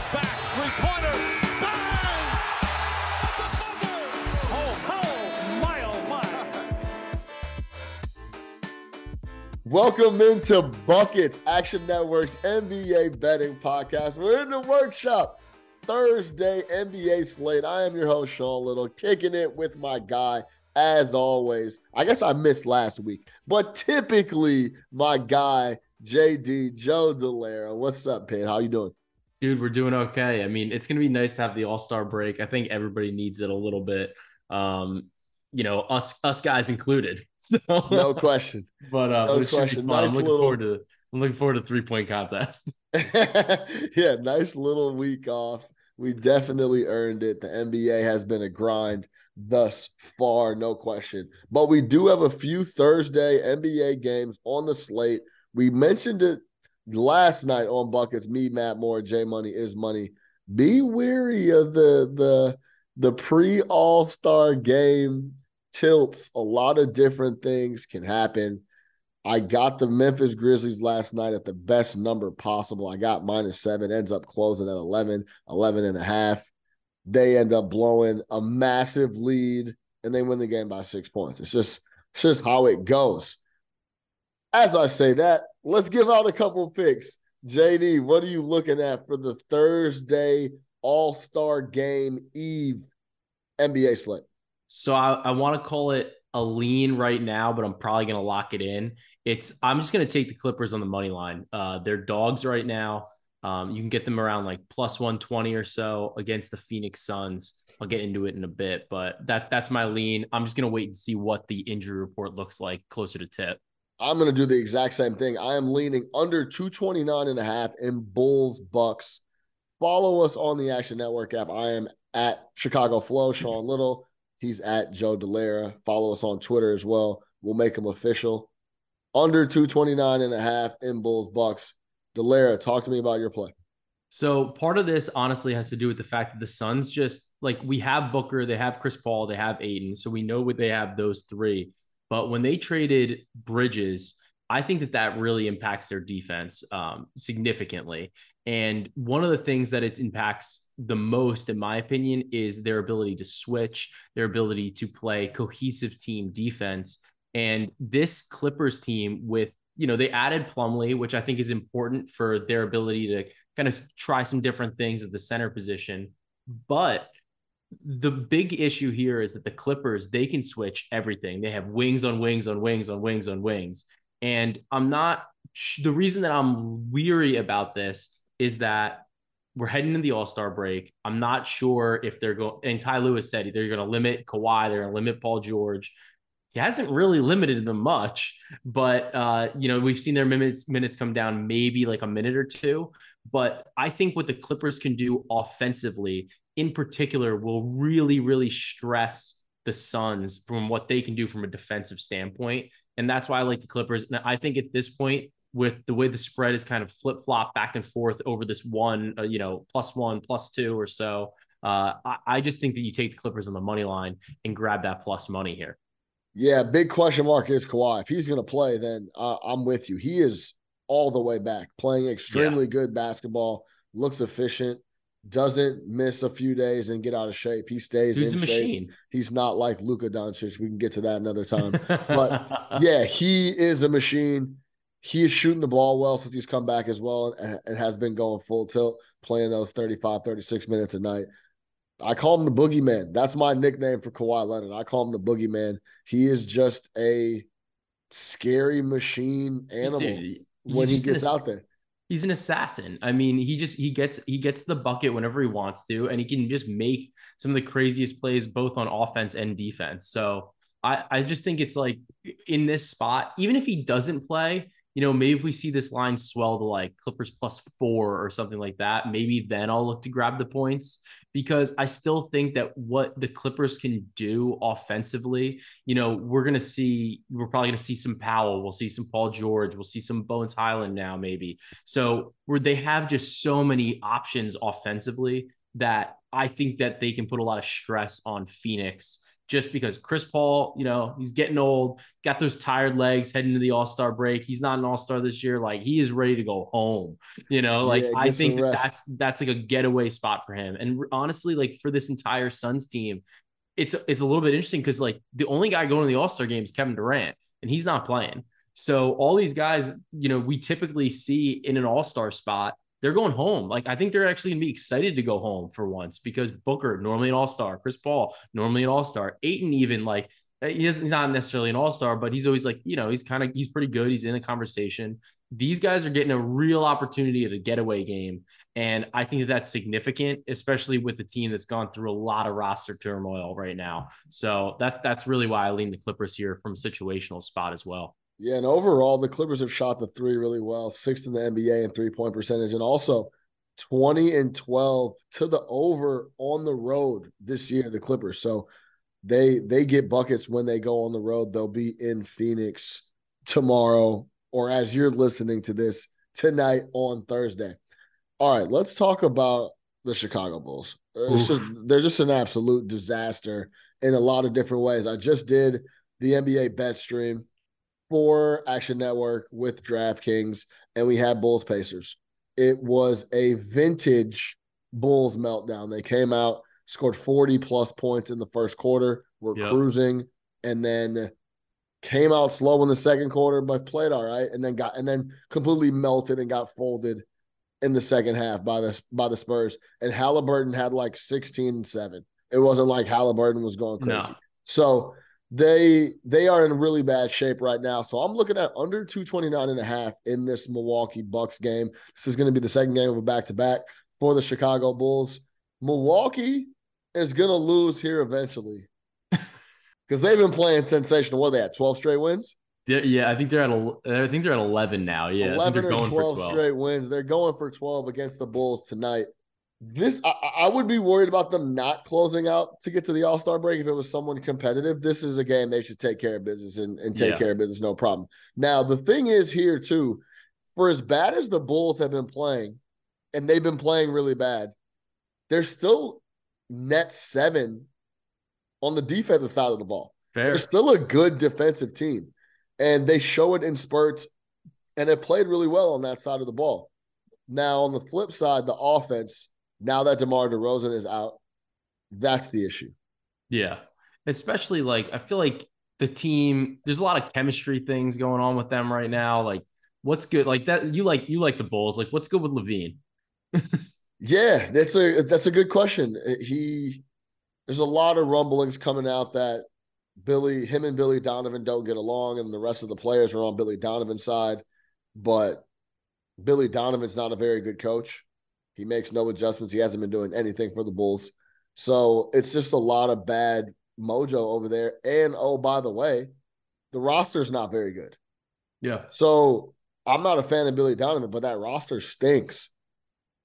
Steps back, three-pointer, bang! Oh, oh, my, oh, my. Welcome into Buckets, Action Network's NBA betting podcast. We're in the workshop. Thursday NBA slate. I am your host, Sean Little, kicking it with my guy, as always. I guess I missed last week, but typically my guy, JD Joe Dellera. What's up, Pitt? How you doing? Dude, we're doing okay. I mean, it's gonna be nice to have the All Star break. I think everybody needs it a little bit. Um, you know, us us guys included. So No question. but uh, no but it should be question. fun. I'm Nice looking little- forward to I'm looking forward to three point contest. yeah, nice little week off. We definitely earned it. The NBA has been a grind thus far, no question. But we do have a few Thursday NBA games on the slate. We mentioned it last night on Buckets. Me, Matt Moore, J Money is money. Be weary of the the the pre All Star game tilts. A lot of different things can happen. I got the Memphis Grizzlies last night at the best number possible. I got minus seven, ends up closing at 11, 11 and a half. They end up blowing a massive lead and they win the game by six points. It's just, it's just how it goes. As I say that, let's give out a couple picks. JD, what are you looking at for the Thursday All Star Game Eve NBA slate? So I, I want to call it a lean right now, but I'm probably gonna lock it in. It's I'm just gonna take the Clippers on the money line. Uh, they're dogs right now. Um, you can get them around like plus 120 or so against the Phoenix Suns. I'll get into it in a bit, but that that's my lean. I'm just gonna wait and see what the injury report looks like closer to tip. I'm going to do the exact same thing. I am leaning under 229 and a half in Bulls Bucks. Follow us on the Action Network app. I am at Chicago Flow, Sean Little. He's at Joe Dellera. Follow us on Twitter as well. We'll make them official. Under 229 and a half in Bulls Bucks. Dellera, talk to me about your play. So part of this honestly has to do with the fact that the Suns just like we have Booker, they have Chris Paul, they have Ayton, so we know what they have those three. But when they traded Bridges, I think that that really impacts their defense um, significantly. And one of the things that it impacts the most, in my opinion, is their ability to switch, their ability to play cohesive team defense. And this Clippers team, with you know, they added Plumlee, which I think is important for their ability to kind of try some different things at the center position. But the big issue here is that the Clippers, they can switch everything. They have wings on wings on wings on wings on wings. And I'm not the reason that I'm weary about this is that we're heading into the All Star break. I'm not sure if they're going, and Ty Lue said they're going to limit Kawhi, they're going to limit Paul George. He hasn't really limited them much, but uh, you know we've seen their minutes minutes come down maybe like a minute or two. But I think what the Clippers can do offensively, in particular, will really really stress the Suns from what they can do from a defensive standpoint, and that's why I like the Clippers. And I think at this point, with the way the spread is kind of flip flop back and forth over this one, uh, you know, plus one, plus two or so. Uh, I, I just think that you take the Clippers on the money line and grab that plus money here. Yeah, big question mark is Kawhi. If he's going to play, then uh, I'm with you. He is all the way back, playing extremely good basketball, looks efficient, doesn't miss a few days and get out of shape. He stays Dude's in shape. He's not like Luka Doncic. We can get to that another time. But yeah, he is a machine. He is shooting the ball well since he's come back as well and, and has been going full tilt, playing those 35, 36 minutes a night. I call him the boogeyman. That's my nickname for Kawhi Leonard. I call him the boogeyman. He is just a scary machine animal Dude, when he he's just an gets out there. He's an assassin. I mean, he just he gets he gets the bucket whenever he wants to, and he can just make some of the craziest plays both on offense and defense. So I I just think it's like in this spot, even if he doesn't play, you know, maybe if we see this line swell to like Clippers plus four or something like that, maybe then I'll look to grab the points because I still think that what the Clippers can do offensively, you know, we're going to see, we're probably going to see some Powell. We'll see some Paul George. We'll see some Bones Hyland now, maybe. So where they have just so many options offensively that I think that they can put a lot of stress on Phoenix just because Chris Paul, you know, he's getting old, got those tired legs heading into the All Star break. He's not an All Star this year. Like he is ready to go home. You know, like Yeah, I think that that's that's like a getaway spot for him. And honestly, like for this entire Suns team, it's it's a little bit interesting because like the only guy going to the All Star game is Kevin Durant, and he's not playing. So all these guys, you know, we typically see in an All Star spot they're going home. Like I think they're actually gonna be excited to go home for once because Booker, normally an all star, Chris Paul, normally an all star, Ayton, even like eh, he is, he's not necessarily an all star, but he's always like, you know, he's kind of he's pretty good. He's in the conversation. These guys are getting a real opportunity at a getaway game. And I think that that's significant, especially with the team that's gone through a lot of roster turmoil right now. So that that's really why I lean the Clippers here from a situational spot as well. Yeah, and overall, the Clippers have shot the three really well, sixth in the NBA in three point percentage, and also 20 and 12 to the over on the road this year, the Clippers. So they they get buckets when they go on the road. They'll be in Phoenix tomorrow, or as you're listening to this tonight on Thursday. All right, let's talk about the Chicago Bulls. Uh, It's just they're just an absolute disaster in a lot of different ways. I just did the NBA bet stream for Action Network with DraftKings, and we had Bulls Pacers. It was a vintage Bulls meltdown. They came out, scored 40 plus points in the first quarter, were Yep. cruising, and then came out slow in the second quarter, but played all right, and then got and then completely melted and got folded in the second half by the by the Spurs. And Halliburton had like 16 and 7. It wasn't like Halliburton was going crazy. No. So they they are in really bad shape right now. So I'm looking at under 229 and a half in this Milwaukee Bucks game. This is going to be the second game of a back-to-back for the Chicago Bulls. Milwaukee is going to lose here eventually. Because they've been playing sensational. What are they at? 12 straight wins? They're- yeah, I think they're at I think they're at eleven now. Yeah, 11 or 12, 12. straight wins. They're going for 12 against the Bulls tonight. This I, I would be worried about them not closing out to get to the All Star break if it was someone competitive. This is a game they should take care of business and, and take Yeah. care of business, no problem. Now the thing is here too, for as bad as the Bulls have been playing, and they've been playing really bad, they're still net seven on the defensive side of the ball. Fair. They're still a good defensive team, and they show it in spurts, and have played really well on that side of the ball. Now, on the flip side, the offense, now that DeMar DeRozan is out, that's the issue. Yeah. Especially like I feel like the team, there's a lot of chemistry things going on with them right now. Like what's good? Like that you like you like the Bulls. Like what's good with LaVine? Yeah, that's a that's a good question. He there's a lot of rumblings coming out that Billy, him and Billy Donovan don't get along, and the rest of the players are on Billy Donovan's side. But Billy Donovan's not a very good coach. He makes no adjustments. He hasn't been doing anything for the Bulls. So it's just a lot of bad mojo over there. And oh, by the way, the roster's not very good. Yeah. So I'm not a fan of Billy Donovan, but that roster stinks.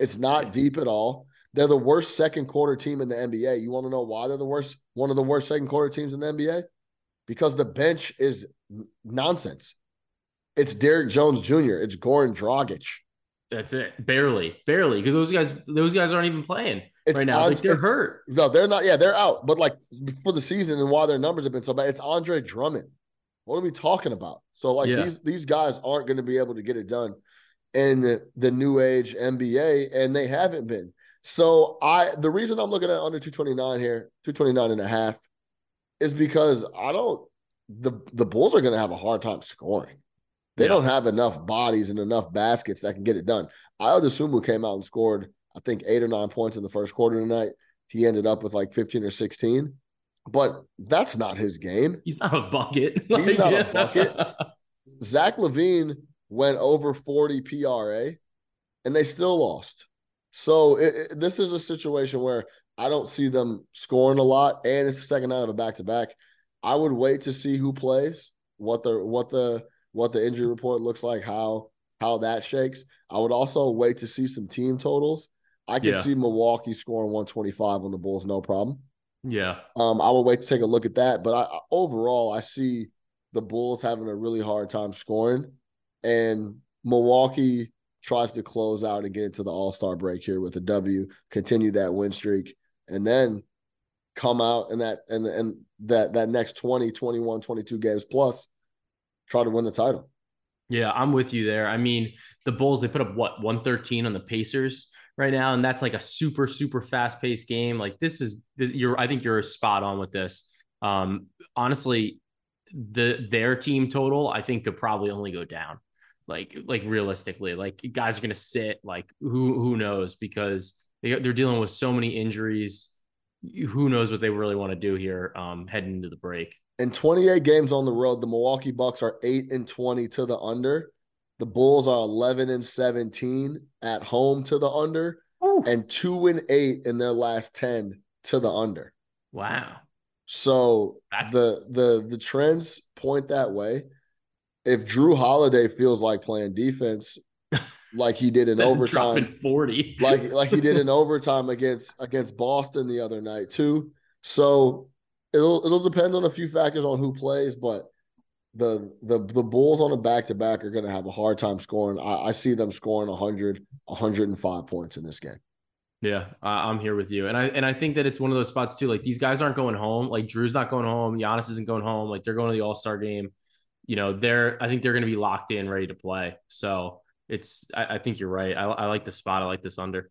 It's not deep at all. They're the worst second quarter team in the NBA. You want to know why they're the worst, one of the worst second quarter teams in the NBA? Because the bench is nonsense. It's Derrick Jones Jr., it's Goran Dragic. That's it. Barely. Barely. Because those guys those guys aren't even playing It's right now. on- like they're hurt. No, they're not. Yeah, they're out. But like for the season and why their numbers have been so bad, it's Andre Drummond. What are we talking about? So like Yeah. these these guys aren't going to be able to get it done in the, the new age NBA, and they haven't been. So I the reason I'm looking at under 229 here, 229 and a half, is because I don't the the Bulls are going to have a hard time scoring. They Yeah. don't have enough bodies and enough baskets that can get it done. Ayo Dosunmu came out and scored, I think, eight or nine points in the first quarter tonight. He ended up with like 15 or 16. But that's not his game. He's not a bucket. He's not a bucket. Zach LaVine went over 40 PRA and they still lost. So it, it- this is a situation where I don't see them scoring a lot, and it's the second night of a back to back. I would wait to see who plays, what the what the what the injury report looks like, how how that shakes. I would also wait to see some team totals. I can Yeah. see Milwaukee scoring 125 on the Bulls, no problem. Yeah. Um, I would wait to take a look at that. But I, I- overall, I see the Bulls having a really hard time scoring, and Milwaukee tries to close out and get into the All Star break here with a W, continue that win streak, and then come out in that and and that that next 20, 21, 22 games plus, try to win the title. Yeah, I'm with you there. I mean, the Bulls, they put up what 113 on the Pacers right now, and that's like a super, super fast-paced game. Like this is this, you're I think you're spot on with this. Um, honestly, the their team total, I think, could probably only go down. Like, like realistically, like guys are gonna sit, like who who knows, because they, they're dealing with so many injuries. Who knows what they really want to do here um heading into the break. In 28 games on the road, the Milwaukee Bucks are 8 and 20 to the under. The Bulls are 11 and 17 at home to the under and 2 and 8 in their last 10 to the under. Wow. So That's- the the the trends point that way. If Jrue Holiday feels like playing defense like he did in overtime, 40. like like he did in overtime against against Boston the other night too. So it'll it'll depend on a few factors on who plays, but the the the Bulls on a back to back are going to have a hard time scoring. I, I see them scoring 100 105 points in this game. Yeah, I'm here with you, and I and I think that it's one of those spots too. Like these guys aren't going home. Like Jrue's not going home. Giannis isn't going home. Like they're going to the All Star game. You know, they're I think they're going to be locked in, ready to play. So it's I, I think you're right. I, I like the spot. I like this under.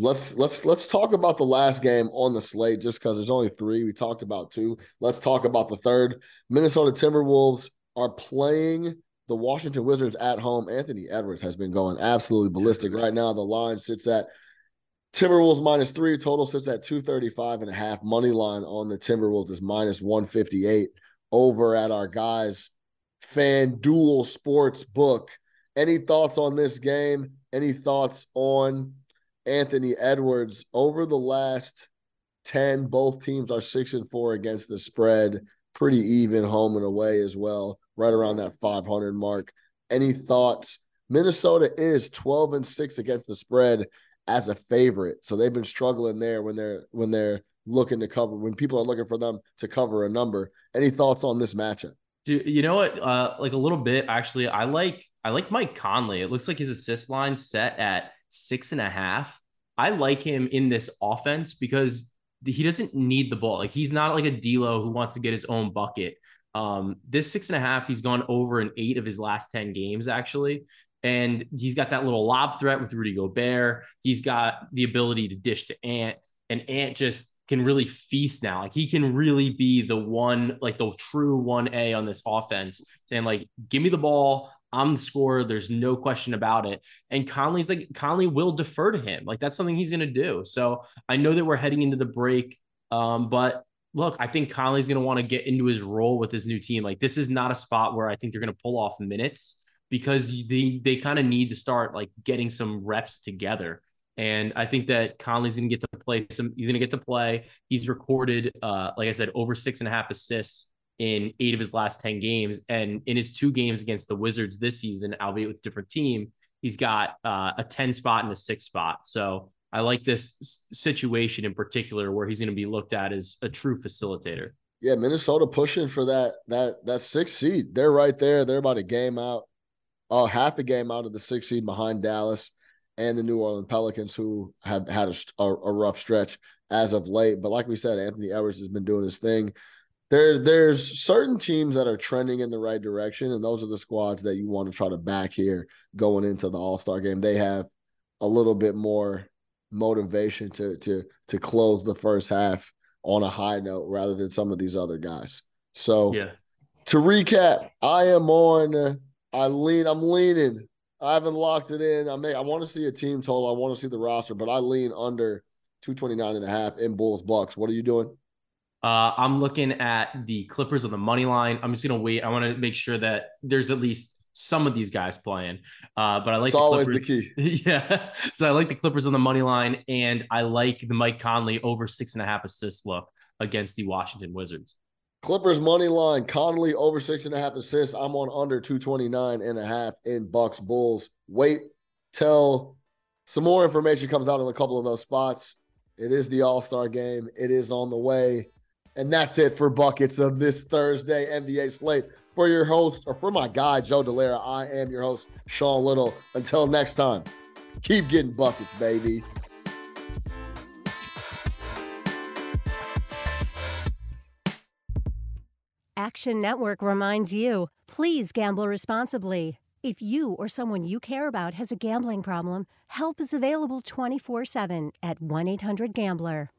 Let's let's let's talk about the last game on the slate just because there's only three. We talked about two. Let's talk about the third. Minnesota Timberwolves are playing the Washington Wizards at home. Anthony Edwards has been going absolutely ballistic right now. The line sits at Timberwolves minus three. Total sits at 235 and a half. Money line on the Timberwolves is minus 158 over at our guys FanDuel Sports Book. Any thoughts on this game? Any thoughts on Anthony Edwards over the last 10 both teams are 6 and 4 against the spread pretty even home and away as well right around that 500 mark any thoughts Minnesota is 12 and 6 against the spread as a favorite so they've been struggling there when they're when they're looking to cover when people are looking for them to cover a number any thoughts on this matchup Do you know what? Uh, like a little bit actually. I like I like Mike Conley. It looks like his assist line set at six and a half. I like him in this offense because he doesn't need the ball. Like he's not like a D'Lo who wants to get his own bucket. Um, this six and a half, he's gone over in eight of his last ten games actually, and he's got that little lob threat with Rudy Gobert. He's got the ability to dish to Ant, and Ant just can really feast now. Like he can really be the one, like the true 1A on this offense, saying, like, give me the ball. I'm the scorer. There's no question about it. And Conley's like, Conley will defer to him. Like, that's something he's going to do. So I know that we're heading into the break. Um, but look, I think Conley's going to want to get into his role with his new team. Like, this is not a spot where I think they're going to pull off minutes because they, they kind of need to start like getting some reps together. And I think that Conley's going to get to play some. He's going to get to play. He's recorded, uh, like I said, over six and a half assists in eight of his last ten games, and in his two games against the Wizards this season, albeit with a different team, he's got uh, a ten spot and a six spot. So I like this situation in particular, where he's going to be looked at as a true facilitator. Yeah, Minnesota pushing for that that that sixth seed. They're right there. They're about a game out, uh, half a game out of the sixth seed behind Dallas and the New Orleans Pelicans, who have had a, a, a rough stretch as of late. But like we said, Anthony Edwards has been doing his thing. There, there's certain teams that are trending in the right direction, and those are the squads that you want to try to back here going into the All Star game. They have a little bit more motivation to to to close the first half on a high note rather than some of these other guys. So Yeah, To recap, I am on. uh, I lean. I'm leaning. I haven't locked it in. I may. I want to see a team total. I want to see the roster, but I lean under 229 and a half in Bulls Bucks. What are you doing? Uh, I'm looking at the Clippers on the money line. I'm just gonna wait. I want to make sure that there's at least some of these guys playing. Uh, but I like It's the always Clippers. the key. yeah. So I like the Clippers on the money line, and I like the Mike Conley over six and a half assists look against the Washington Wizards. Clippers money line, Conley over six and a half assists. I'm on under 229 and a half in Bucks Bulls. Wait till some more information comes out in a couple of those spots. It is the All Star game, it is on the way. And that's it for buckets of this Thursday NBA slate. For your host, or for my guy, Joe Dellera, I am your host, Sean Little. Until next time, keep getting buckets, baby. Action Network reminds you please gamble responsibly. If you or someone you care about has a gambling problem, help is available 24 7 at 1 800 Gambler.